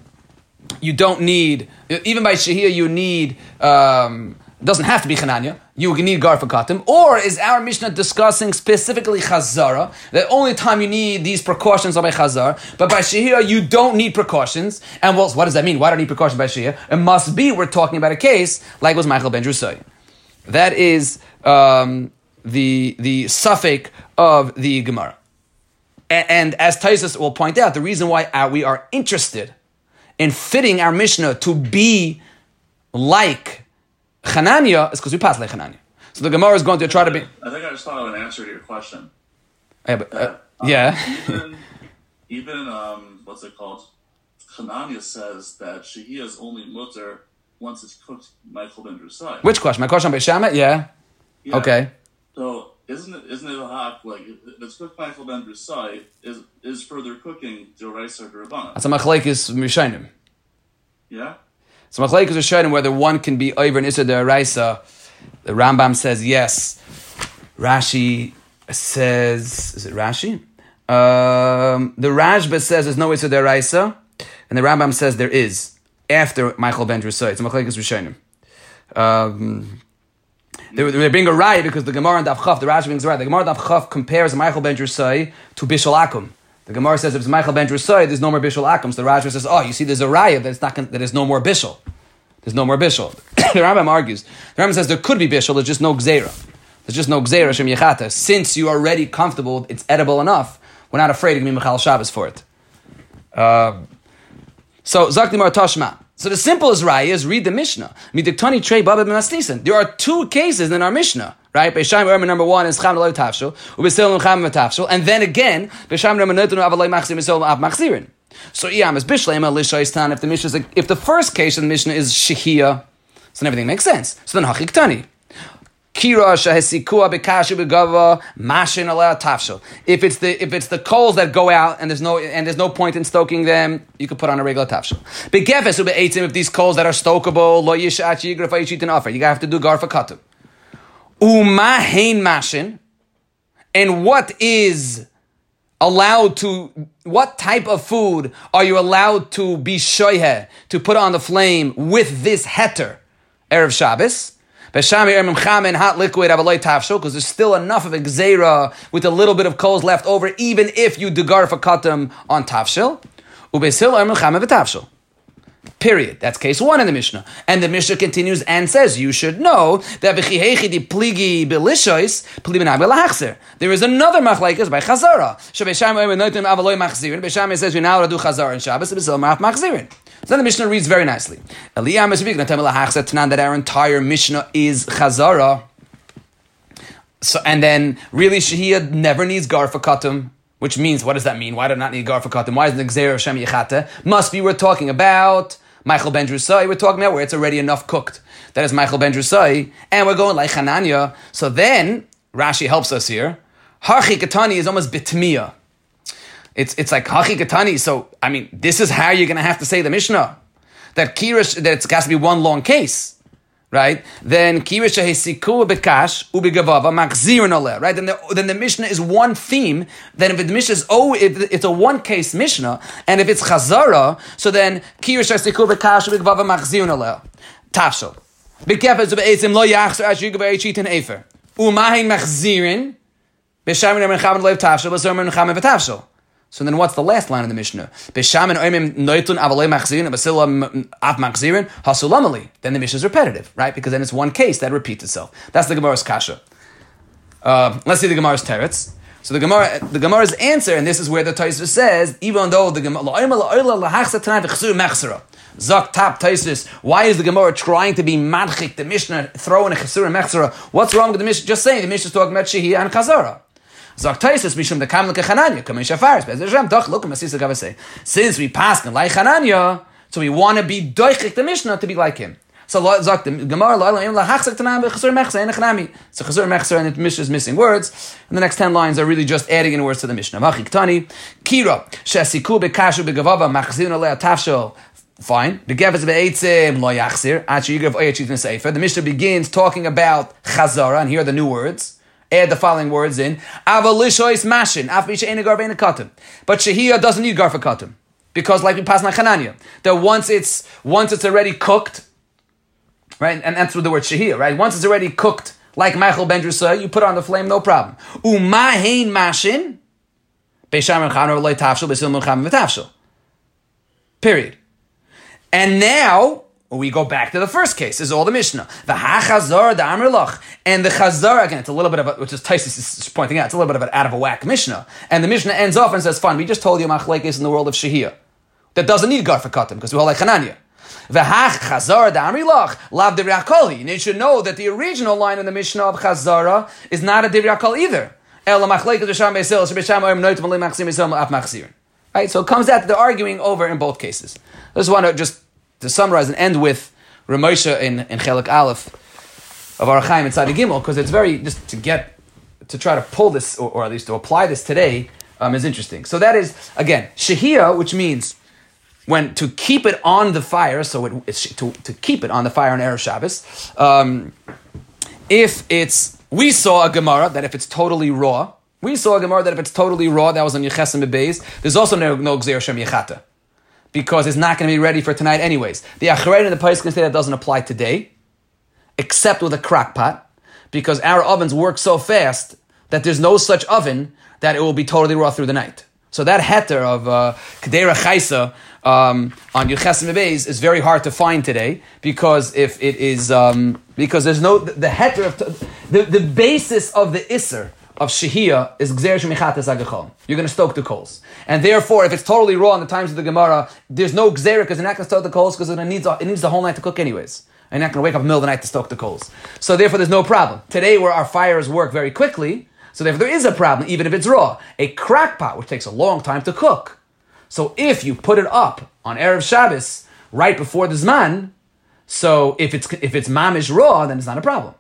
you don't need even by shahiyah you need. Um, doesn't have to be Chananya. You need Garfa Katim. Or is our Mishnah discussing specifically Chazara? The only time you need these precautions are by Chazar. But by Shahira, you don't need precautions. And well, what does that mean? Why do I need precautions by Shahira? It must be we're talking about a case like was Maichel Ben Drusay. That is um, the, the suffix of the Gemara. And, and as Taisus will point out, the reason why we are interested in fitting our Mishnah to be like Chananya is because we pass like Chananya. So the Gemara is going to try to be. I think I just thought of an answer to your question. Yeah, but, uh, Uh, yeah. even, even um, what's it called? Hanania says that Shahia is only mutter once it's cooked Maichel ben Drusai. Which question? My question on Beishamet? Yeah. Yeah. Okay. So isn't it isn't it a hak like if it's cooked Maichel ben Drusai is is further cooking Doraisa or Durabana? That's a machlekes Mishainim. Yeah. So machlekes Mishainim whether one can be over an Issa Deraisa. The Rambam says yes. Rashi says, is it Rashi? Um, the Rashba says there's no Issa Deraisa, and the Rambam says there is after Maichel ben Drusai. It's a machlekes Mishainim. Um, they, they bring a riot because the Gemara and Daf Chaf, the Rashi brings a riot. The Gemara and Daf Chaf compares Maichel ben Drusai to Bishal Akum. The Gemara says if it's Maichel ben Drusai, there's no more Bishal Akum. So the Rashi says, oh, you see, there's a raya that it's not there's no more Bishal. There's no more Bishal. the Rambam argues. The Rambam says there could be Bishal, there's just no Gzeira. There's just no Gzeira Shem Yechata. Since you're already comfortable, it's edible enough, we're not afraid be Michal Shabbos for it. Um, so, Zakti Mar Tashma. So the simplest raya is read the Mishnah. There are two cases in our Mishnah, right? Beishaim Ermin number one is Cham Eloi Tafshel, Ubesil Cham Tafshel, and then again Beishaim Ermin Notun Avaloi Machzir Misil Av Machzirin. So Iyam is Bishlema Lishaistan. If the Mishnah is if the first case of the Mishnah is Shehia, so then everything makes sense. So then ala tafshel. If it's the if it's the coals that go out and there's no and there's no point in stoking them, you could put on a regular tafshel. Begefes ube'etzim if these coals that are stokable lo yishat yigraf offer. You gotta have to do garfa katu. Umahin mashin. And what is allowed to what type of food are you allowed to be shoyhe to put on the flame with this heter erev Shabbos? Hot liquid because there's still enough of a gzeira with a little bit of coals left over, even if you do garfa katam on tafshel. Period. That's case one in the Mishnah. And the Mishnah continues and says, you should know that. There is another machlaikas by Chazara. Says, you're now do Chazara in Shabbos, maraf machzirin. So then the Mishnah reads very nicely. That our entire Mishnah is Chazara. So, and then really Shahiyah never needs Garfa Katum. Which means, what does that mean? Why do I not need Garfa Katum? Why is the Gzer of Shem Yechata? Must be we're talking about Maichel Ben Drusai. We're talking about where it's already enough cooked. That is Maichel Ben Drusai. And we're going like Hananya. So then, Rashi helps us here. Harchi Katani is almost bitmiya. It's it's like hachi katani. So I mean, this is how you're going to have to say the Mishnah that kirish that it's got to be one long case, right? Then kirish hesiku bekash ubigavava machzirin oleh, right? Then the then the Mishnah is one theme. Then if the Mishnah is oh, if it's a one case Mishnah, and if it's chazara, so then kirish hesiku bekash ubigavava machzirin oleh. Tafshel. Bikefes be'etzim lo yachzer as yugav eichit efer. Umahin machzirin. Beshamin oimim chamin leiv tafshel, besomer chamin v'tafshel. So then what's the last line of the Mishnah? Noitun machzirin, basila av machzirin, hasulamali. Then the Mishnah is repetitive, right? Because then it's one case that repeats itself. That's the Gemara's kasha. Uh, let's see the Gemara's teretz. So the Gemara, the Gemara's answer, and this is where the Taisva says, even though the Gemara, Zok tap Taisus, why is the Gemara trying to be madchik the Mishnah, throwing a chesur and? What's wrong with the Mishnah? Just saying, the Mishnah is talking about Shehiyah and Chazara. Zok Taisus, Mishum the Kam Lekhananya, Kamesh Afaris, Bez Hashem, Doch, look, Masisa Gavase. Since we pass like Hananya, so we want to be doichik the Mishnah to be like him. So sagt Gemara la la la hachzak tanam bechazur mechzer and echnami. So chazur mechzer and the Mishnah is missing words, and the next ten lines are really just adding in words to the Mishnah. Machik tani kira shesiku bekashu begavava. Fine. The Gevas be'etzim lo yachzir. Achi yigav oyachit sefer. The Mishnah begins talking about chazara, and here are the new words. Add the following words in. Avalishois mashin. Katim. But shehiyah doesn't need gar for katim. Because like we pass Chananya, that once it's once it's already cooked, right? And that's with the word shahir, right? Once it's already cooked, like Maichel Ben you put on the flame, no problem. Umahin mashin, Period. And now we go back to the first case. Is all the Mishnah. The hachazar the amrlach and the chazar again. It's a little bit of a, which is Taisus is pointing out. It's a little bit of an out of a whack Mishnah. And the Mishnah ends off and says, "Fine, we just told you machlekes in the world of shahir that doesn't need gar for because we all like Hananya." V'hach chazara da'amrilach lav divriyakoli. And you should know that the original line in the Mishnah of chazara is not a divriyakol either. Right, so it comes out that they're arguing over in both cases. I uh, just want to just to summarize and end with Ramosha in, in Chelik Aleph of Orach Chaim inside the Gimel, because it's very, just to get, to try to pull this, or, or at least to apply this today, um, is interesting. So that is, again, Shahia, which means when to keep it on the fire, so it, it's to, to keep it on the fire on Erev Shabbos, um, if it's, we saw a Gemara that if it's totally raw, we saw a Gemara that if it's totally raw, that was on Yechesim Bebeis, there's also no, no Gzer Shem Yechata. Because it's not going to be ready for tonight anyways. The Achrein and the Pais can say that doesn't apply today, except with a crock pot, because our ovens work so fast that there's no such oven that it will be totally raw through the night. So that heter of uh, Chaisa um, on Yuchesim Beis is very hard to find today because if it is um, because there's no the, the heter of the, the basis of the Isser of Shehiyah is Gzer Shemichates Agachon. You're going to stoke the coals. And therefore, if it's totally raw in the times of the Gemara, there's no Gzer because you're not going to stoke the coals because it needs, it needs the whole night to cook anyways. You're not going to wake up in the middle of the night to stoke the coals. So therefore, there's no problem. Today, where our fires work very quickly, so therefore there is a problem, even if it's raw. A crack pot, which takes a long time to cook. So if you put it up on Erev Shabbos right before the Zman, so if it's if it's mamish raw, then it's not a problem.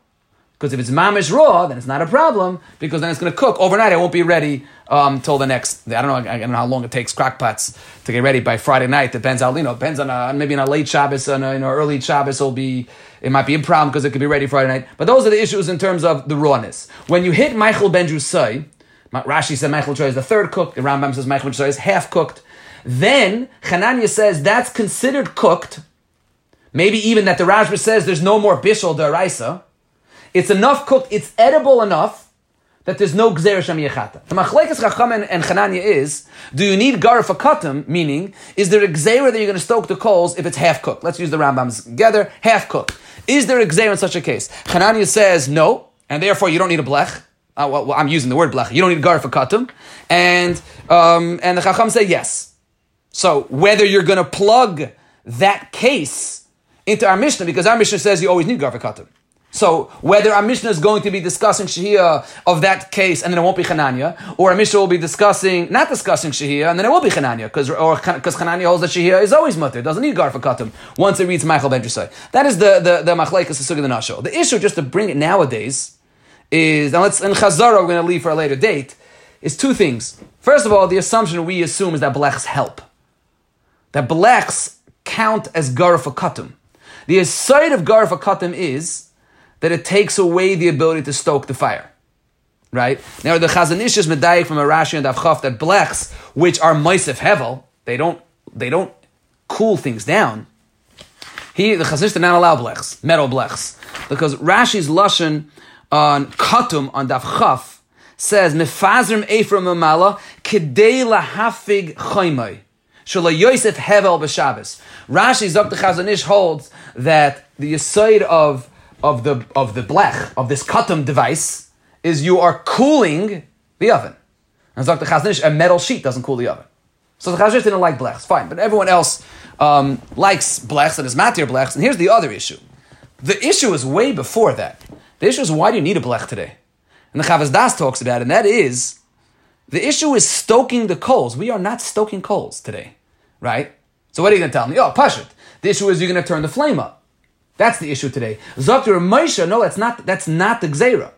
Because if it's mamish raw, then it's not a problem because then it's going to cook overnight. It won't be ready um, till the next. I don't know. I don't know how long it takes crockpots to get ready by Friday night. Depends how you know. Depends on a, maybe on a late Shabbos, on a, you know, early Shabbos. It'll be it might be a problem because it could be ready Friday night. But those are the issues in terms of the rawness. When you hit Maichel Ben Drusai, Rashi said Maichel Troy is the third cook. The Rambam says Maichel Ben is half cooked. Then Hananya says that's considered cooked. Maybe even that the Rashba says there's no more bishul deraisa. It's enough cooked. It's edible enough that there's no gzer shem yechata. The machlekes chacham and, Chananya is: Do you need gar for katam? Meaning, is there a gzera that you're going to stoke the coals if it's half cooked? Let's use the Rambams together. Half cooked. Is there a gzera in such a case? Chananya says no, and therefore you don't need a blech. Uh, well, well, I'm using the word blech. You don't need gar for katam, and um, and the chacham say yes. So whether you're going to plug that case into our Mishnah, because our Mishnah says you always need gar for katam. So whether our Mishnah is going to be discussing Shahia of that case and then it won't be Chananya, or our Mishnah will be discussing, not discussing Shahia and then it will be Chananya, because because holds that Shahia is always mutter, doesn't need Garfa Katum, once it reads Maichel Ben Drusai. That is the, the, the Machlaikas the Nashal. The issue, just to bring it nowadays, is, and let's, in Chazara we're going to leave for a later date, is two things. First of all, the assumption we assume is that blechs help. That blechs count as Garfa Katum. The side of Garfa Katum is that it takes away the ability to stoke the fire. Right? Now the Chazon Ish is medayik from a Rashi and Avchaf that blechs, which are Moisef Hevel, they don't they don't cool things down. He the Chazon Ish did not allow blechs, metal blechs. Because Rashi's Lashon on Katum on Davchaf says mefazrim ephraim amala kedei lahafig choymai. Shala Yosef Hevel b'Shabbos. Rashi Zok Chazanish holds that the aside of of the of the blech of this katum device is you are cooling the oven. And Zok Chazon Ish, a metal sheet doesn't cool the oven. So the Chazon Ish didn't like blechs, fine, but everyone else um, likes blechs and is matir blechs. And here's the other issue. The issue is way before that. The issue is why do you need a blech today? And the Chavaz Das talks about it, and that is the issue is stoking the coals. We are not stoking coals today, right? So what are you going to tell me? Oh, Pashit. The issue is you're going to turn the flame up. That's the issue today. Zakir Moshe, no, that's not, that's not the Gzera.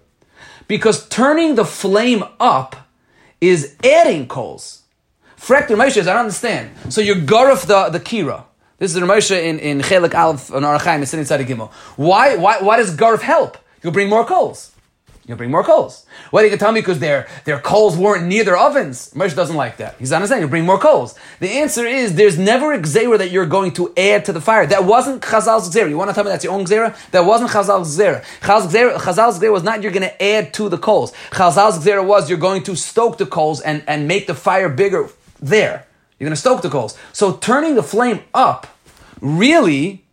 Because turning the flame up is adding coals. Frekter Moshe I don't understand. So you garif the, the kira. This is Moshe in, in Chelik Aleph on Orach Chaim, it's a Gimel. Why, why, why does garif help? You'll bring more coals. You'll bring more coals. What are you to tell me? Because their, their coals weren't near their ovens. Moshe doesn't like that. He's not saying you bring more coals. The answer is there's never a gzera that you're going to add to the fire. That wasn't Chazal's gzera. You want to tell me that's your own gzera? That wasn't Chazal's gzera. Chazal's gzera, Chazal's gzera was not you're going to add to the coals. Chazal's gzera was you're going to stoke the coals and, and make the fire bigger there. You're going to stoke the coals. So turning the flame up really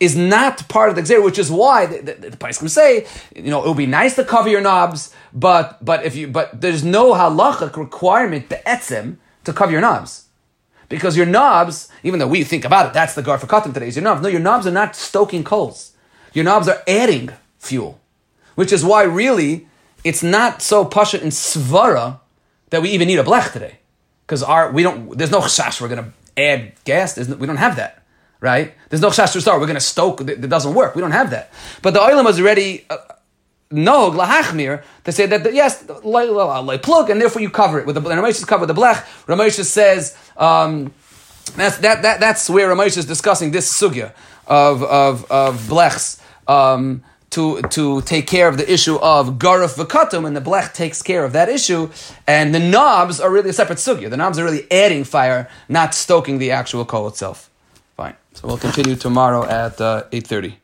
is not part of the Xer, which is why the, the, the Paiskim say, you know, it would be nice to cover your knobs, but but if you but there's no halachic requirement etzem to cover your knobs. Because your knobs, even though we think about it, that's the guard for cotton today, is your knobs. No, your knobs are not stoking coals. Your knobs are adding fuel. Which is why really it's not so pasha in svara that we even need a blech today. Because our we don't there's no chash we're gonna add gas, no, we don't have that right? There's no chash to start. We're going to stoke. It doesn't work. We don't have that. But the oilam was already uh, nog lahachmir to say that yes, plug, and therefore you cover it with the. Ramesh with the blech. Ramesh says um, that's that, that that's where Ramesh is discussing this sugya of of of blechs. Um, to, to take care of the issue of garuf v'katum, and the blech takes care of that issue, and the knobs are really a separate sugya. The knobs are really adding fire, not stoking the actual coal itself. Fine. So we'll continue tomorrow at uh, 8.30.